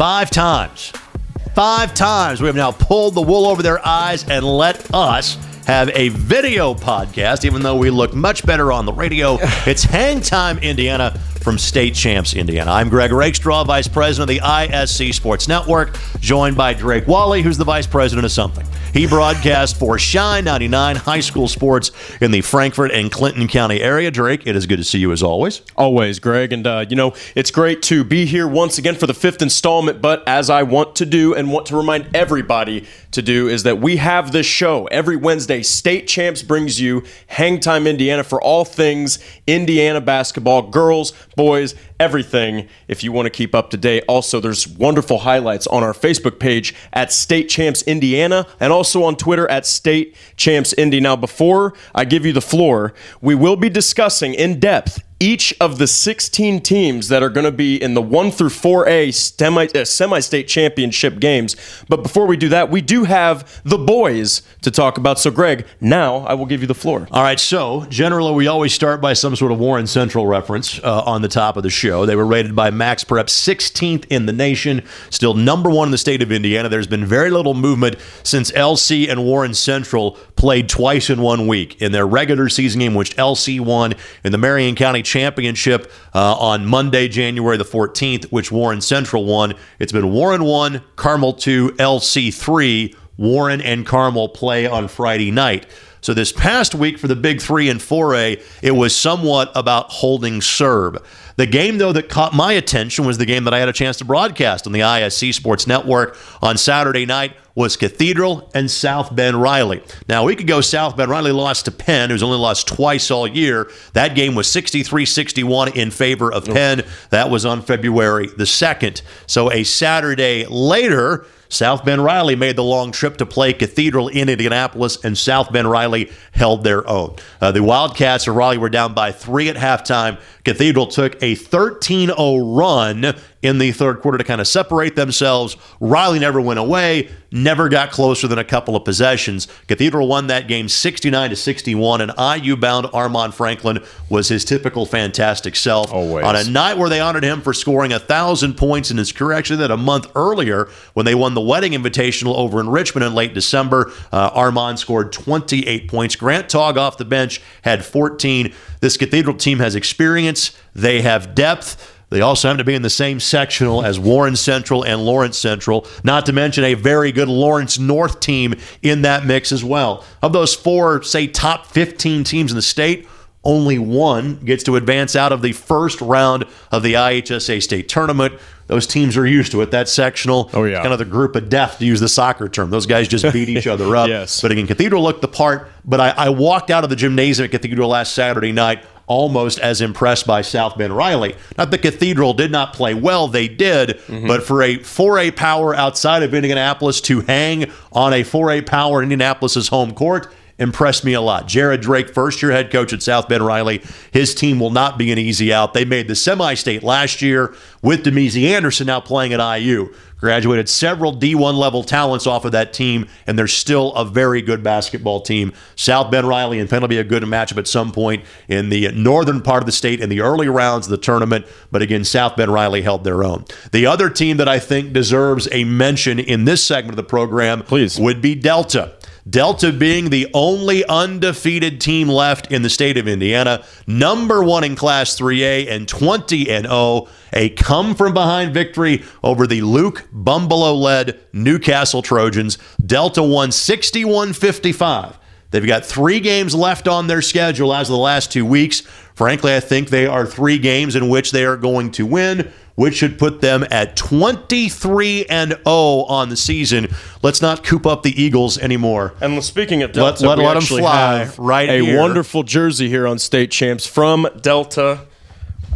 Five times. Five times we have now pulled the wool over their eyes and let us have a video podcast, even though we look much better on the radio. It's Hang Time Indiana from State Champs Indiana. I'm Greg Rakestraw, Vice President of the ISC Sports Network, joined by Drake Wally, who's the Vice President of something. He broadcasts for Shine 99 high school sports in the Frankfort and Clinton County area. Drake, it is good to see you as always. Always, Greg. And, uh, you know, it's great to be here once again for the fifth installment. But as I want to do and want to remind everybody to do, is that we have this show every Wednesday. State Champs brings you Hang Time Indiana for all things Indiana basketball, girls, boys, everything if you want to keep up to date. Also, there's wonderful highlights on our Facebook page at State Champs Indiana and also on Twitter at State Champs Indy. Now, before I give you the floor, we will be discussing in depth each of the 16 teams that are going to be in the 1 through 4A semi, uh, semi-state championship games. But before we do that, we do have the boys to talk about. So, Greg, now I will give you the floor. All right. So, generally, we always start by some sort of Warren Central reference uh, on the top of the show. They were rated by Max Prep 16th in the nation, still number one in the state of Indiana. There's been very little movement since LC and Warren Central played twice in one week in their regular season game, which LC won in the Marion County Championship uh, on Monday, January the 14th, which Warren Central won. It's been Warren 1, Carmel 2, LC 3. Warren and Carmel play on Friday night. So this past week for the Big Three and 4A, it was somewhat about holding serve. The game, though, that caught my attention was the game that I had a chance to broadcast on the ISC Sports Network on Saturday night was Cathedral and South Bend Riley. Now, a week ago, South Bend Riley lost to Penn, who's only lost twice all year. That game was 63 61 in favor of Penn. That was on February the 2nd. So a Saturday later, South Bend Riley made the long trip to play Cathedral in Indianapolis, and South Bend Riley held their own. Uh, the Wildcats of Riley were down by three at halftime. Cathedral took a 13 0 run in the third quarter to kind of separate themselves. Riley never went away, never got closer than a couple of possessions. Cathedral won that game 69 to 61, and IU bound Armaan Franklin was his typical fantastic self. Always. On a night where they honored him for scoring a thousand points in his career, actually that a month earlier when they won the Wedding Invitational over in Richmond in late December, uh, Armaan scored 28 points. Grant Togg off the bench had 14. This Cathedral team has experience. They have depth. They also happen to be in the same sectional as Warren Central and Lawrence Central, not to mention a very good Lawrence North team in that mix as well. Of those four, say, top 15 teams in the state, only one gets to advance out of the first round of the IHSA state tournament. Those teams are used to it. That sectional, oh, yeah. kind of the group of death, to use the soccer term. Those guys just beat each other up. yes. But again, Cathedral looked the part. But I, I walked out of the gymnasium at Cathedral last Saturday night almost as impressed by South Bend Riley. Not the Cathedral did not play well, they did, mm-hmm. but for a 4A power outside of Indianapolis to hang on a 4A power in Indianapolis's home court impressed me a lot. Jared Drake, first year head coach at South Bend Riley, his team will not be an easy out. They made the semi state last year with Damezi Anderson now playing at IU. Graduated several D1 level talents off of that team, and they're still a very good basketball team. South Bend Riley and Penn will be a good matchup at some point in the northern part of the state in the early rounds of the tournament. But again, South Bend Riley held their own. The other team that I think deserves a mention in this segment of the program Please. would be Delta. Delta being the only undefeated team left in the state of Indiana, number one in Class 3A and 20 and 0. A come from behind victory over the Luke Bumbalo led New Castle Trojans. Delta won 61 55. They've got three games left on their schedule as of the last two weeks. Frankly, I think they are three games in which they are going to win which should put them at 23 and 0 on the season. Let's not coop up the Eagles anymore. And speaking of Delta, let, let, let them fly right a here. wonderful jersey here on State Champs from Delta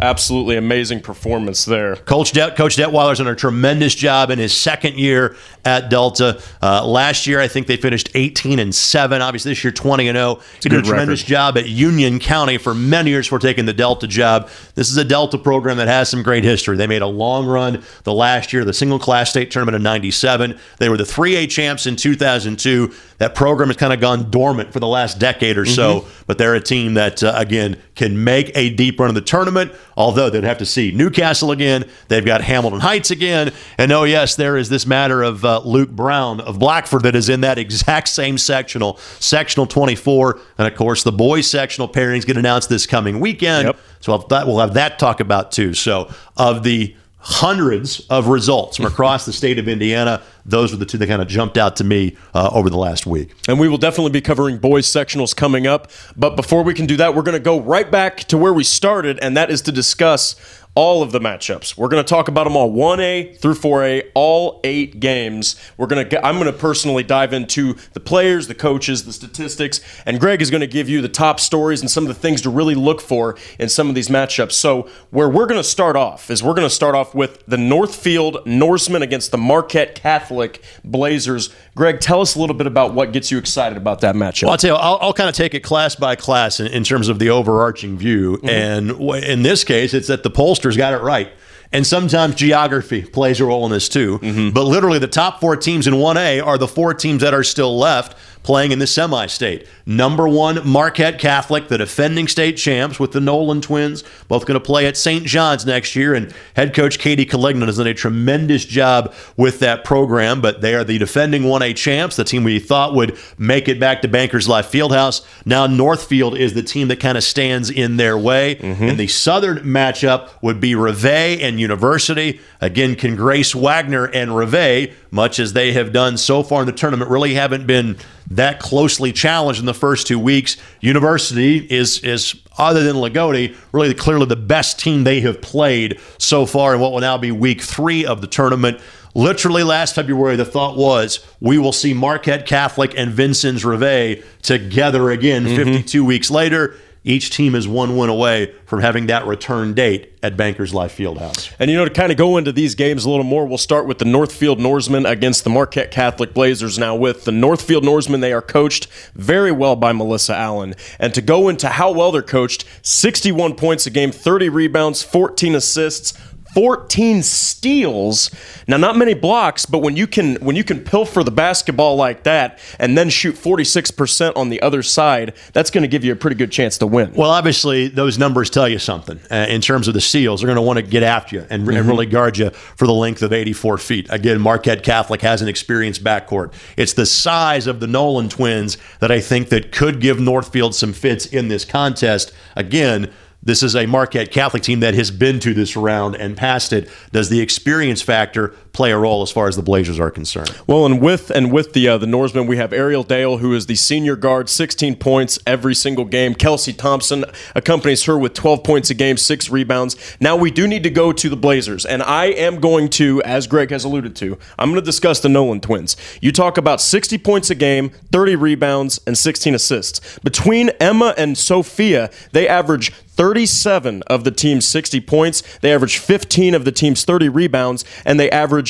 absolutely amazing performance there. Coach Det- Coach Detweiler's done a tremendous job in his second year at Delta. Uh, last year, I think they finished 18 and seven. Obviously, this year 20 and 0. He did a tremendous record. job at Union County for many years for taking the Delta job. This is a Delta program that has some great history. They made a long run the last year, the single class state tournament in '97. They were the 3A champs in 2002. That program has kind of gone dormant for the last decade or so, mm-hmm. but they're a team that uh, again can make a deep run of the tournament Although they'd have to see New Castle again, they've got Hamilton Heights again, and oh yes, there is this matter of uh, Luke Brown of Blackford that is in that exact same sectional, sectional 24, and of course the boys sectional pairings get announced this coming weekend. Yep. So that we'll have that talk about too. So of the hundreds of results from across the state of Indiana. Those were the two that kind of jumped out to me uh, over the last week. And we will definitely be covering boys sectionals coming up. But before we can do that, we're going to go right back to where we started, and that is to discuss all of the matchups. We're going to talk about them all 1A through 4A, all eight games. We're going to I'm going to personally dive into the players, the coaches, the statistics, and Greg is going to give you the top stories and some of the things to really look for in some of these matchups. So, where we're going to start off is we're going to start off with the Northfield Norsemen against the Marquette Catholic Blazers. Greg, tell us a little bit about what gets you excited about that matchup. Well, I'll tell you, I'll, I'll kind of take it class by class in, in terms of the overarching view. Mm-hmm. And w- in this case, it's that the pollsters got it right. And sometimes geography plays a role in this too. Mm-hmm. But literally, the top four teams in 1A are the four teams that are still left playing in the semi state. Number one, Marquette Catholic, the defending state champs with the Nolan twins, both going to play at St. John's next year. And head coach Katie Collignon has done a tremendous job with that program, but they are the defending 1A champs, the team we thought would make it back to Bankers Life Fieldhouse. Now, Northfield is the team that kind of stands in their way. Mm-hmm. And the southern matchup would be Rivet and University. Again, can Grace Wagner and Rivet, much as they have done so far in the tournament, really haven't been that closely challenged in the first two weeks. University is is other than Lagodi, really clearly the best team they have played so far in what will now be week three of the tournament. Literally last February, the thought was we will see Marquette Catholic and Vincennes Rivet together again mm-hmm. 52 weeks later. Each team is one win away from having that return date at Bankers Life Fieldhouse. And you know, to kind of go into these games a little more, we'll start with the Northfield Norsemen against the Marquette Catholic Blazers. Now, with the Northfield Norsemen, they are coached very well by Melissa Allen. And to go into how well they're coached, 61 points a game, 30 rebounds, 14 assists, 14 steals. Now, not many blocks, but when you can when you can pilfer the basketball like that and then shoot 46% on the other side, that's going to give you a pretty good chance to win. Well, obviously, those numbers tell you something uh, in terms of the steals. They're going to want to get after you and, mm-hmm. and, really guard you for the length of 84 feet. Again, Marquette Catholic has an experienced backcourt. It's the size of the Nolan twins that I think that could give Northfield some fits in this contest. Again, this is a Marquette Catholic team that has been to this round and passed it. Does the experience factor play a role as far as the Blazers are concerned? Well, and with and with the uh, the Norsemen, we have Ariel Dale, who is the senior guard, 16 points every single game. Kelsey Thompson accompanies her with 12 points a game, six rebounds. Now we do need to go to the Blazers, and I am going to, as Greg has alluded to, I'm going to discuss the Nolan twins. You talk about 60 points a game, 30 rebounds, and 16 assists between Emma and Sophia. They average 37 of the team's 60 points. They average 15 of the team's 30 rebounds, and they average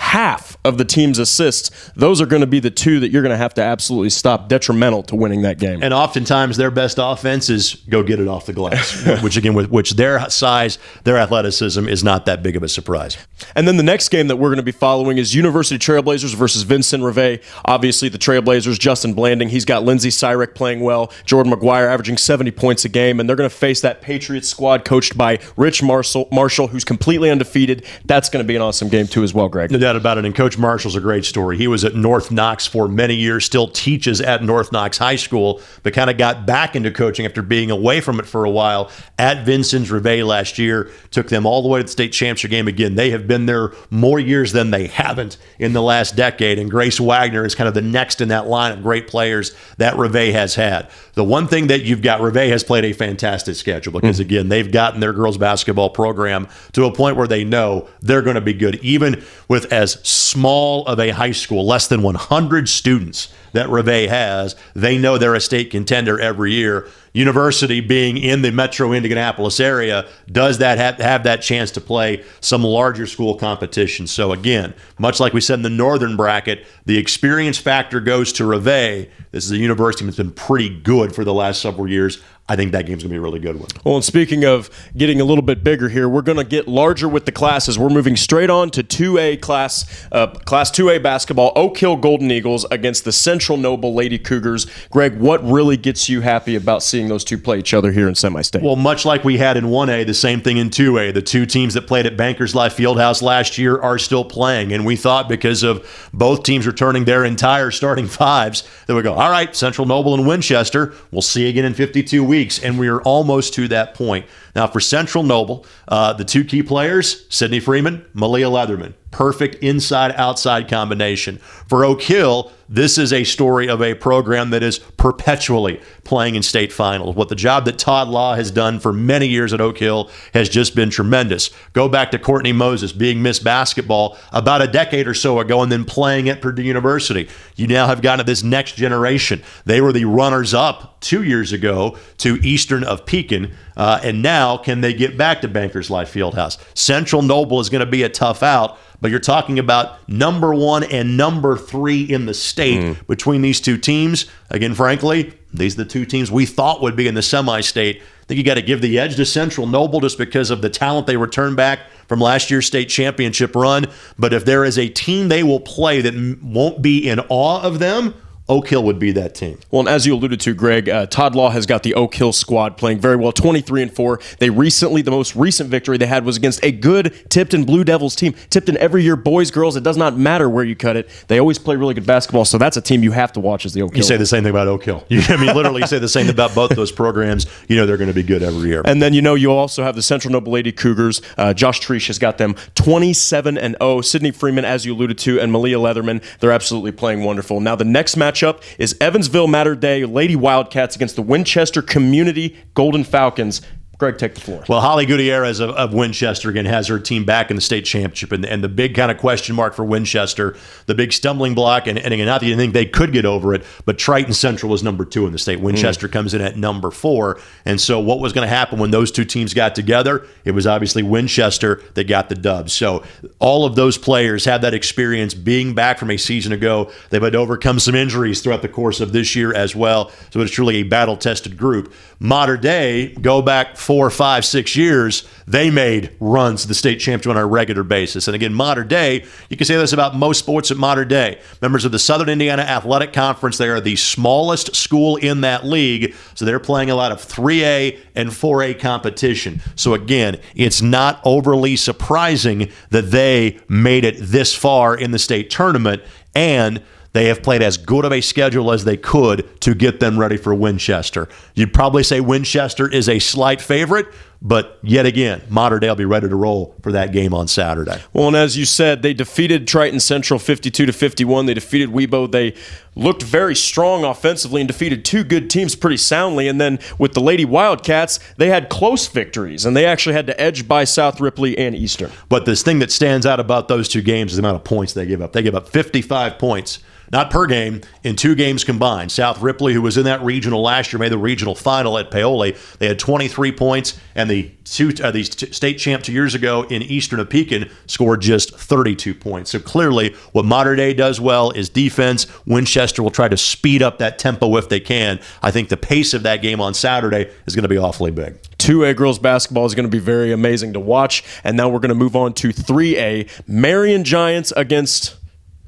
half of the team's assists, those are going to be the two that you're going to have to absolutely stop detrimental to winning that game. And oftentimes their best offense is go get it off the glass, which again, with which their size, their athleticism is not that big of a surprise. And then the next game that we're going to be following is University Trailblazers versus Vincennes Rivet. Obviously, the Trailblazers, Justin Blanding, he's got Lindsey Cyrek playing well, Jordan McGuire averaging 70 points a game, and they're going to face that Patriots squad coached by Rich Marshall, Marshall who's completely undefeated. That's going to be an awesome game too as well, Greg. No about it. And Coach Marshall's a great story. He was at North Knox for many years, still teaches at North Knox High School, but kind of got back into coaching after being away from it for a while at Vincennes Rivet last year. Took them all the way to the state championship game again. They have been there more years than they haven't in the last decade. And Grace Wagner is kind of the next in that line of great players that Rivet has had. The one thing that you've got, Rivet has played a fantastic schedule because, mm-hmm. again, they've gotten their girls basketball program to a point where they know they're going to be good, even with as small of a high school, less than 100 students that Rivet has. They know they're a state contender every year. University being in the metro Indianapolis area does that have, have that chance to play some larger school competition. So again, much like we said in the northern bracket, the experience factor goes to Rivet. This is a university that's been pretty good for the last several years. I think that game's going to be a really good one. Well, and speaking of getting a little bit bigger here, we're going to get larger with the classes. We're moving straight on to 2A class, uh, class 2A basketball. Oak Hill Golden Eagles against the Central Noble Lady Cougars. Greg, what really gets you happy about seeing those two play each other here in semi-state. Well, much like we had in 1A, the same thing in 2A. The two teams that played at Bankers Life Fieldhouse last year are still playing. And we thought because of both teams returning their entire starting fives that we go, all right, Central Noble and Winchester, we'll see again in 52 weeks. And we are almost to that point. Now, for Central Noble, uh, the two key players, Sydney Freeman, Malia Leatherman. Perfect inside outside combination. For Oak Hill, this is a story of a program that is perpetually playing in state finals. What the job that Todd Law has done for many years at Oak Hill has just been tremendous. Go back to Courtney Moses being Miss Basketball about a decade or so ago and then playing at Purdue University. You now have gotten to this next generation. They were the runners up two years ago to Eastern of Pekin. Uh, and now, can they get back to Bankers Life Fieldhouse? Central Noble is going to be a tough out but you're talking about number one and number three in the state mm. between these two teams. Again, frankly, these are the two teams we thought would be in the semi state. I think you got to give the edge to Central Noble just because of the talent they returned back from last year's state championship run. But if there is a team they will play that won't be in awe of them, Oak Hill would be that team. Well, and as you alluded to, Greg, uh, Todd Law has got the Oak Hill squad playing very well, 23 and 4. They recently, the most recent victory they had was against a good Tipton Blue Devils team. Tipton every year, boys, girls, it does not matter where you cut it. They always play really good basketball, so that's a team you have to watch as the Oak Hill. You say the same thing about Oak Hill. You, I mean, literally say the same thing about both those programs. You know they're going to be good every year. And then, you know, you also have the Central Noble Lady Cougars. Uh, Josh Treesh has got them 27 and 0. Sydney Freeman, as you alluded to, and Malia Leatherman, they're absolutely playing wonderful. Now, the next matchup is Evansville Mater Dei Lady Wildcats against the Winchester Community Golden Falcons. Greg, take the floor. Well, Holly Gutierrez of, of, Winchester again has her team back in the state championship, and, and the big kind of question mark for Winchester, the big stumbling block, and, and again, not that you think they could get over it, but Triton Central was number two in the state. Winchester mm. comes in at number four, and so what was going to happen when those two teams got together? It was obviously Winchester that got the dub. So all of those players had that experience being back from a season ago. They've had to overcome some injuries throughout the course of this year as well. So it's truly a battle-tested group. Mater Dei go back four, five, six years, they made runs to the state championship on a regular basis. And again, Mater Dei, you can say this about most sports at Mater Dei. Members of the Southern Indiana Athletic Conference, they are the smallest school in that league. So they're playing a lot of 3A and 4A competition. So again, it's not overly surprising that they made it this far in the state tournament. And they have played as good of a schedule as they could to get them ready for Winchester. You'd probably say Winchester is a slight favorite, but yet again, Mater Dei will be ready to roll for that game on Saturday. Well, and as you said, they defeated Triton Central 52 to 51. They defeated Webo. They looked very strong offensively and defeated two good teams pretty soundly. And then with the Lady Wildcats, they had close victories and they actually had to edge by South Ripley and Eastern. But this thing that stands out about those two games is the amount of points they gave up. They gave up 55 points not per game, in two games combined. South Ripley, who was in that regional last year, made the regional final at Paoli. They had 23 points, and the two uh, the state champ two years ago in Eastern Pekin scored just 32 points. So clearly, what Mater Dei does well is defense. Winchester will try to speed up that tempo if they can. I think the pace of that game on Saturday is going to be awfully big. 2A girls basketball is going to be very amazing to watch. And now we're going to move on to 3A. Marion Giants against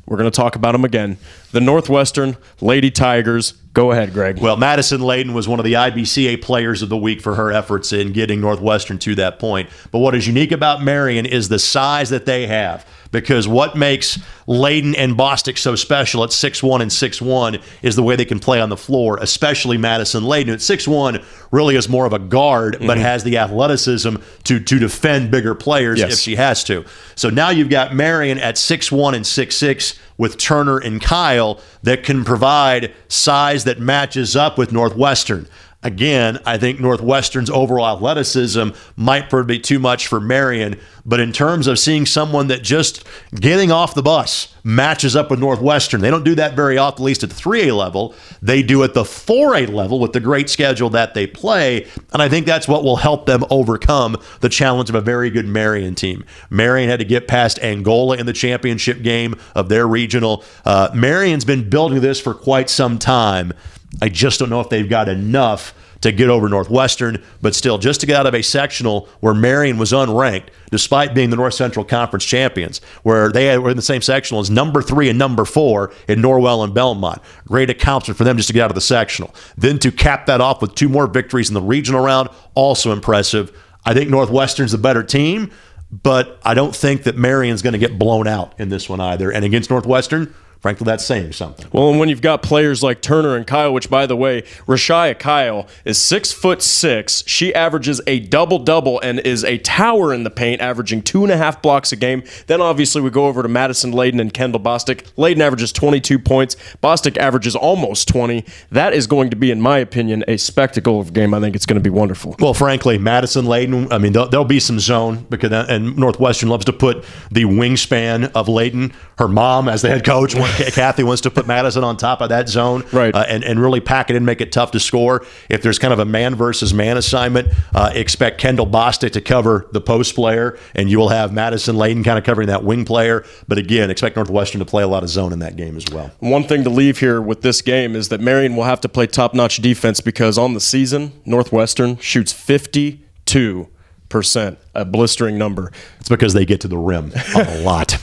we're going to talk about them again. The Northwestern Lady Tigers. Go ahead, Greg. Well, Madison Layden was one of the IBCA players of the week for her efforts in getting Northwestern to that point. But what is unique about Marion is the size that they have because what makes Layden and Bostic so special at six one and six one is the way they can play on the floor, especially Madison Layden. At six one, really is more of a guard, mm-hmm. but has the athleticism to, to defend bigger players yes. if she has to. So now you've got Marion at six one and six six with Turner and Kyle that can provide size that matches up with Northwestern. Again, I think Northwestern's overall athleticism might prove to be too much for Marion, but in terms of seeing someone that just getting off the bus matches up with Northwestern, they don't do that very often, at least at the 3A level. They do at the 4A level with the great schedule that they play, and I think that's what will help them overcome the challenge of a very good Marion team. Marion had to get past Angola in the championship game of their regional. Uh, Marion's been building this for quite some time. I just don't know if they've got enough to get over Northwestern, but still, just to get out of a sectional where Marion was unranked, despite being the North Central Conference champions, where they were in the same sectional as number three and number four in Norwell and Belmont. Great accomplishment for them just to get out of the sectional. Then to cap that off with two more victories in the regional round, also impressive. I think Northwestern's the better team, but I don't think that Marion's going to get blown out in this one either. And against Northwestern, frankly, that's saying something. Well, and when you've got players like Turner and Kyle, which by the way, Rashaya Kyle is six foot six. She averages a double double and is a tower in the paint, averaging two and a half blocks a game. Then obviously we go over to Madison Layden and Kendall Bostic. Layden averages 22 points. Bostic averages almost 20. That is going to be, in my opinion, a spectacle of a game. I think it's going to be wonderful. Well, frankly, Madison Layden, I mean, there'll, there'll be some zone because and Northwestern loves to put the wingspan of Layden, her mom as the head coach. Kathy wants to put Madison on top of that zone, right. Uh, and and really pack it in, make it tough to score. If there's kind of a man versus man assignment, uh, expect Kendall Bostic to cover the post player, and you will have Madison Layden kind of covering that wing player. But again, expect Northwestern to play a lot of zone in that game as well. One thing to leave here with this game is that Marion will have to play top notch defense because on the season, Northwestern shoots 52 percent, a blistering number. It's because they get to the rim a lot.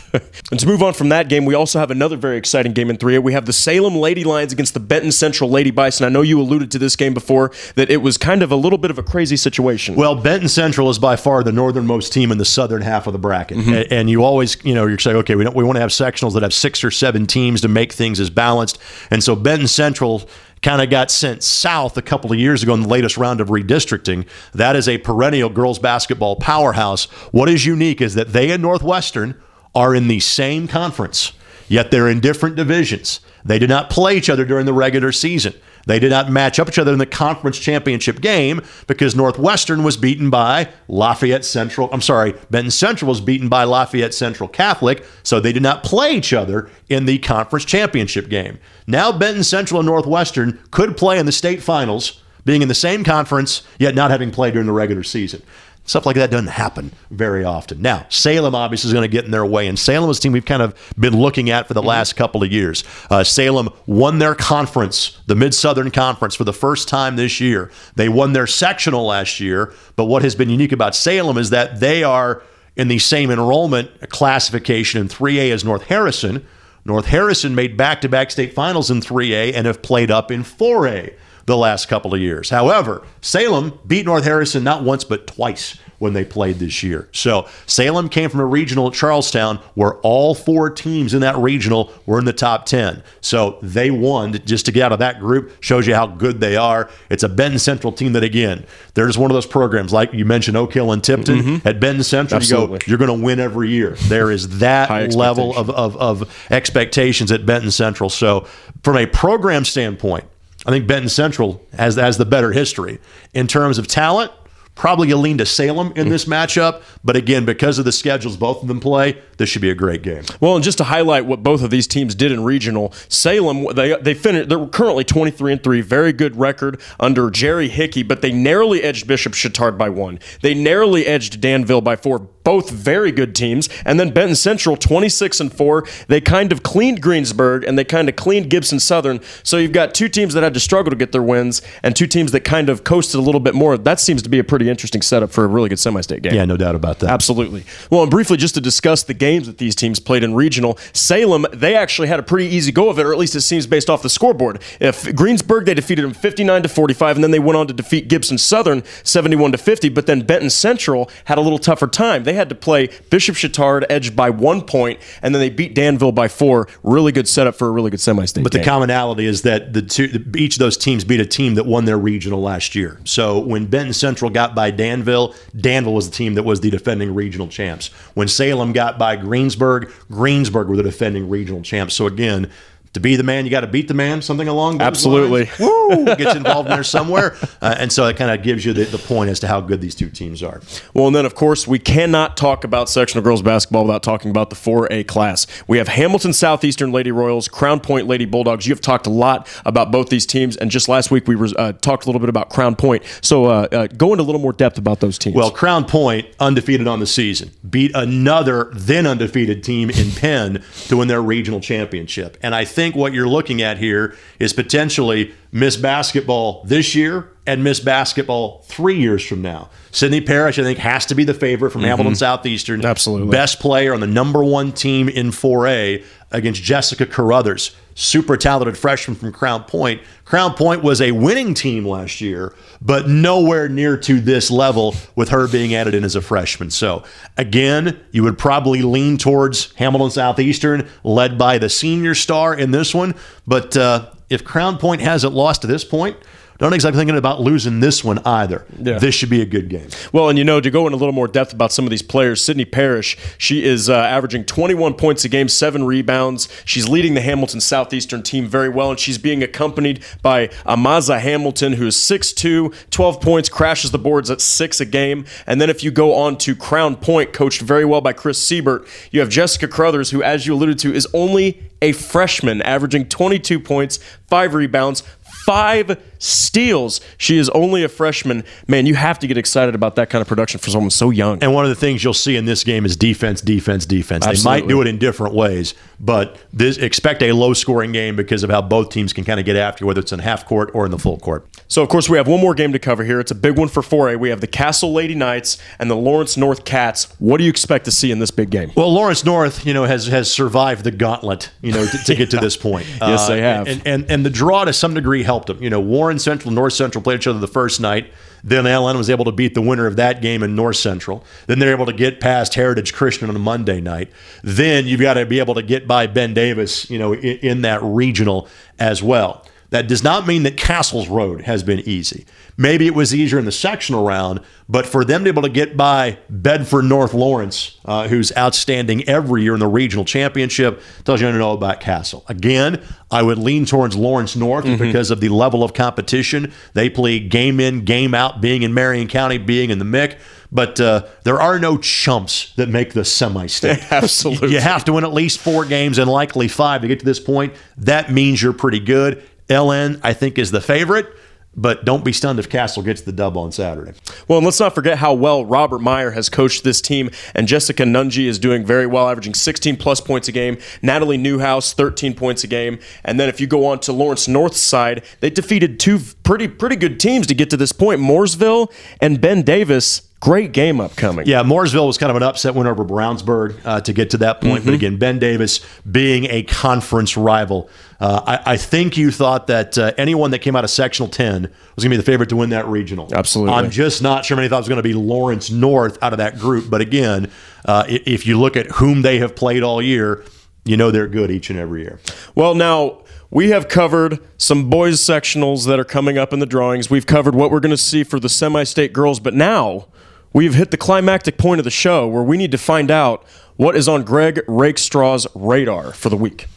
and to move on from that game, we also have another very exciting game in 3A. We have the Salem Lady Lions against the Benton Central Lady Bison. I know you alluded to this game before, that it was kind of a little bit of a crazy situation. Well, Benton Central is by far the northernmost team in the southern half of the bracket. Mm-hmm. And you always, you know, you're saying, okay, we, don't, we want to have sectionals that have six or seven teams to make things as balanced. And so Benton Central kind of got sent south a couple of years ago in the latest round of redistricting. That is a perennial girls basketball powerhouse. What is unique is that they and Northwestern are in the same conference, yet they're in different divisions. They did not play each other during the regular season. They did not match up each other in the conference championship game because Northwestern was beaten by Lafayette Central. I'm sorry, Benton Central was beaten by Lafayette Central Catholic, so they did not play each other in the conference championship game. Now Benton Central and Northwestern could play in the state finals, being in the same conference, yet not having played during the regular season. Stuff like that doesn't happen very often. Now, Salem obviously is going to get in their way, and Salem is a team we've kind of been looking at for the mm-hmm. last couple of years. Uh, Salem won their conference, the Mid Southern Conference, for the first time this year. They won their sectional last year, but what has been unique about Salem is that they are in the same enrollment classification in 3A as North Harrison. North Harrison made back to back state finals in 3A and have played up in 4A the last couple of years. However, Salem beat North Harrison not once but twice when they played this year. So Salem came from a regional at Charlestown where all four teams in that regional were in the top 10. So they won just to get out of that group. Shows you how good they are. It's a Benton Central team that, again, they're just one of those programs like you mentioned Oak Hill and Tipton. Mm-hmm. At Benton Central, Absolutely. you go, you're going to win every year. There is that level of, of, of expectations at Benton Central. So from a program standpoint, I think Benton Central has, has the better history. In terms of talent, Probably a lean to Salem in this matchup, but again, because of the schedules both of them play, this should be a great game. Well, and just to highlight what both of these teams did in regional, Salem they they finished they're currently 23 and 3, very good record under Jerry Hickey, but they narrowly edged Bishop Chatard by 1. They narrowly edged Danville by 4 both very good teams. And then Benton Central, 26 and 4. They kind of cleaned Greensburg and they kind of cleaned Gibson Southern. So you've got two teams that had to struggle to get their wins and two teams that kind of coasted a little bit more. That seems to be a pretty interesting setup for a really good semi state game. Yeah, no doubt about that. Absolutely. Well, and briefly, just to discuss the games that these teams played in regional, Salem, they actually had a pretty easy go of it, or at least it seems based off the scoreboard. If Greensburg, they defeated them 59 to 45, and then they went on to defeat Gibson Southern 71 to 50, but then Benton Central had a little tougher time. They had to play Bishop Chatard edged by one point, and then they beat Danville by four. Really good setup for a really good semi-state. But game. the commonality is that the two, each of those teams beat a team that won their regional last year. So when Benton Central got by Danville, Danville was the team that was the defending regional champs. When Salem got by Greensburg, Greensburg were the defending regional champs. So again, to be the man, you got to beat the man, something along those Absolutely. lines. Woo! Gets involved in there somewhere. Uh, and so it kind of gives you the, the point as to how good these two teams are. Well, and then, of course, we cannot talk about sectional girls basketball without talking about the 4A class. We have Hamilton Southeastern Lady Royals, Crown Point Lady Bulldogs. You have talked a lot about both these teams. And just last week, we uh, talked a little bit about Crown Point. So uh, uh, go into a little more depth about those teams. Well, Crown Point, undefeated on the season, beat another then undefeated team in Penn to win their regional championship. And I think think what you're looking at here is potentially Miss Basketball this year and miss basketball three years from now. Sydney Parrish, I think, has to be the favorite from mm-hmm. Hamilton Southeastern. Absolutely. Best player on the number one team in 4A against Jessica Carruthers, super talented freshman from Crown Point. Crown Point was a winning team last year, but nowhere near to this level with her being added in as a freshman. So, again, you would probably lean towards Hamilton Southeastern, led by the senior star in this one. But uh, if Crown Point hasn't lost to this point, don't exactly thinking about losing this one either. Yeah. This should be a good game. Well, and you know, to go in a little more depth about some of these players, Sydney Parrish, she is uh, averaging 21 points a game, seven rebounds. She's leading the Hamilton Southeastern team very well, and she's being accompanied by Amaza Hamilton, who is 6'2, 12 points, crashes the boards at six a game. And then if you go on to Crown Point, coached very well by Chris Siebert, you have Jessica Crothers, who, as you alluded to, is only a freshman, averaging 22 points, five rebounds, five steals. She is only a freshman. Man, you have to get excited about that kind of production for someone so young. And one of the things you'll see in this game is defense, defense, defense. They might do it in different ways, but this expect a low scoring game because of how both teams can kind of get after you, whether it's in half court or in the full court. So, of course, we have one more game to cover here. It's a big one for 4A. We have the Castle Lady Knights and the Lawrence North Cats. What do you expect to see in this big game? Well, Lawrence North, you know, has has survived the gauntlet, you know, to, to get to this point. Uh, Yes, they have. And, and and the draw to some degree helped them. You know, Warren Central, North Central played each other the first night. Then LN was able to beat the winner of that game in North Central. Then they're able to get past Heritage Christian on a Monday night. Then you've got to be able to get by Ben Davis, you know, in, in that regional as well. That does not mean that Castle's road has been easy. Maybe it was easier in the sectional round, but for them to be able to get by Bedford North Lawrence, uh, who's outstanding every year in the regional championship, tells you to know about Castle. Again, I would lean towards Lawrence North because of the level of competition. They play game in, game out, being in Marion County, being in the MIC. But uh, there are no chumps that make the semi-state. Absolutely. You have to win at least four games and likely five to get to this point. That means you're pretty good. LN, I think, is the favorite, but don't be stunned if Castle gets the dub on Saturday. Well, and let's not forget how well Robert Meyer has coached this team, and Jessica Nungi is doing very well, averaging 16 plus points a game. Natalie Newhouse, 13 points a game. And then if you go on to Lawrence North's side, they defeated two pretty pretty good teams to get to this point, Mooresville and Ben Davis. Great game upcoming. Yeah, Mooresville was kind of an upset win over Brownsburg uh, to get to that point. But again, Ben Davis being a conference rival, uh, I, I think you thought that uh, anyone that came out of sectional 10 was going to be the favorite to win that regional. Absolutely. I'm just not sure many thought it was going to be Lawrence North out of that group. But again, uh, if you look at whom they have played all year, you know they're good each and every year. Well, now we have covered some boys sectionals that are coming up in the drawings. We've covered what we're going to see for the semi state girls, but now we've hit the climactic point of the show where we need to find out what is on Greg Rakestraw's radar for the week.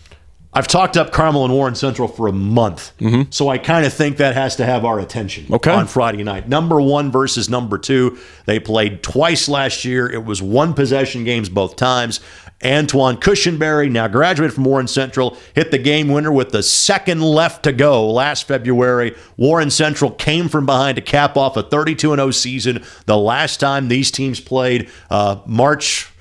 I've talked up Carmel and Warren Central for a month, so I kind of think that has to have our attention Mm-hmm. Okay. on Friday night. Number one versus number two. They played twice last year. It was one possession games both times. Antoine Cushenberry, now graduated from Warren Central, hit the game winner with the second left to go last February. Warren Central came from behind to cap off a 32 0 season. The last time these teams played, uh, March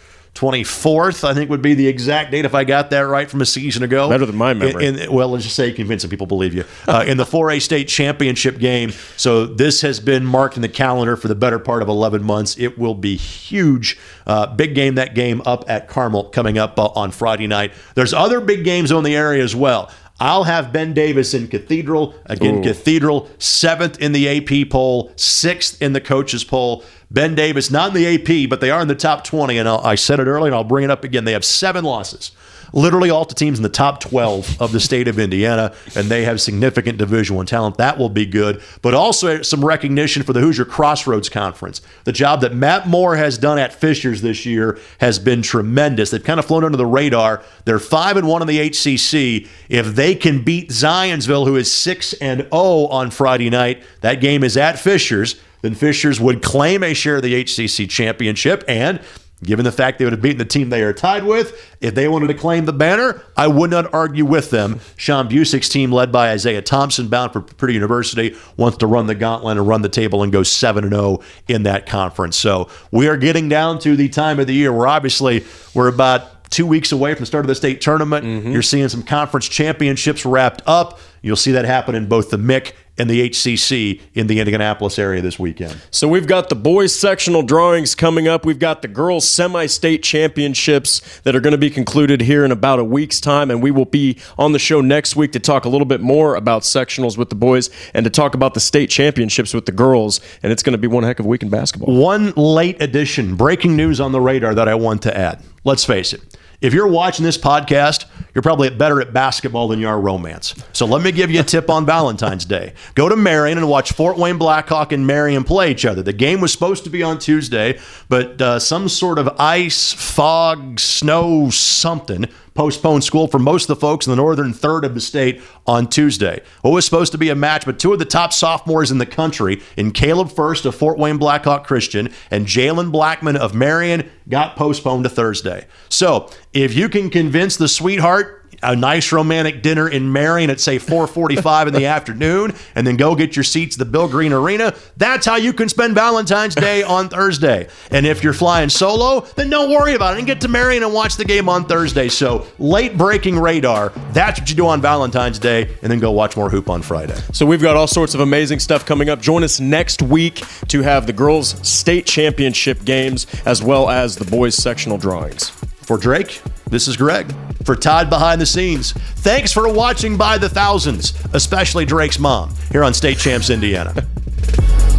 24th, I think would be the exact date if I got that right from a season ago. Better than my memory. In- in- well, let's just say convincing people believe you. Uh, in the 4A state championship game. So this has been marked in the calendar for the better part of 11 months. It will be huge. Uh, big game, that game up at Carmel coming up uh, on Friday night. There's other big games on the area as well. I'll have Ben Davis in Cathedral. Again, Ooh. Cathedral, seventh in the AP poll, sixth in the coaches poll. Ben Davis, not in the AP, but they are in the top 20. And I'll, I said it earlier, and I'll bring it up again. They have seven losses. Literally all to teams in the top 12 of the state of Indiana, and they have significant Division One talent. That will be good, but also some recognition for the Hoosier Crossroads Conference. The job that Matt Moore has done at Fishers this year has been tremendous. They've kind of flown under the radar. They're five and one in the HCC. If they can beat Zionsville, who is six and zero on Friday night, that game is at Fishers. Then Fishers would claim a share of the HCC championship and. Given the fact they would have beaten the team they are tied with, if they wanted to claim the banner, I would not argue with them. Sean Busick's team, led by Isaiah Thompson, bound for Purdue University, wants to run the gauntlet and run the table and go 7 0 in that conference. So we are getting down to the time of the year where obviously we're about two weeks away from the start of the state tournament. Mm-hmm. You're seeing some conference championships wrapped up. You'll see that happen in both the MIC and the HCC in the Indianapolis area this weekend. So we've got the boys sectional drawings coming up. We've got the girls semi-state championships that are going to be concluded here in about a week's time and we will be on the show next week to talk a little bit more about sectionals with the boys and to talk about the state championships with the girls and it's going to be one heck of a week in basketball. One late addition, breaking news on the radar that I want to add. Let's face it. If you're watching this podcast, you're probably better at basketball than you are romance. So let me give you a tip on Valentine's Day. Go to Marion and watch Fort Wayne Blackhawk and Marion play each other. The game was supposed to be on Tuesday, but uh, some sort of ice, fog, snow, something postponed school for most of the folks in the northern third of the state on Tuesday. What was supposed to be a match, but two of the top sophomores in the country, in Caleb Furst of Fort Wayne Blackhawk Christian and Jalen Blackmon of Marion, got postponed to Thursday. So if you can convince the sweetheart a nice romantic dinner in Marion at say 4:45 in the afternoon, and then go get your seats at the Bill Green Arena. That's how you can spend Valentine's Day on Thursday. And if you're flying solo, then don't worry about it and get to Marion and watch the game on Thursday. So late breaking radar. That's what you do on Valentine's Day, and then go watch more hoop on Friday. So we've got all sorts of amazing stuff coming up. Join us next week to have the girls' state championship games as well as the boys' sectional drawings. For Drake, this is Greg. For Todd behind the scenes, thanks for watching by the thousands, especially Drake's mom here on State Champs Indiana.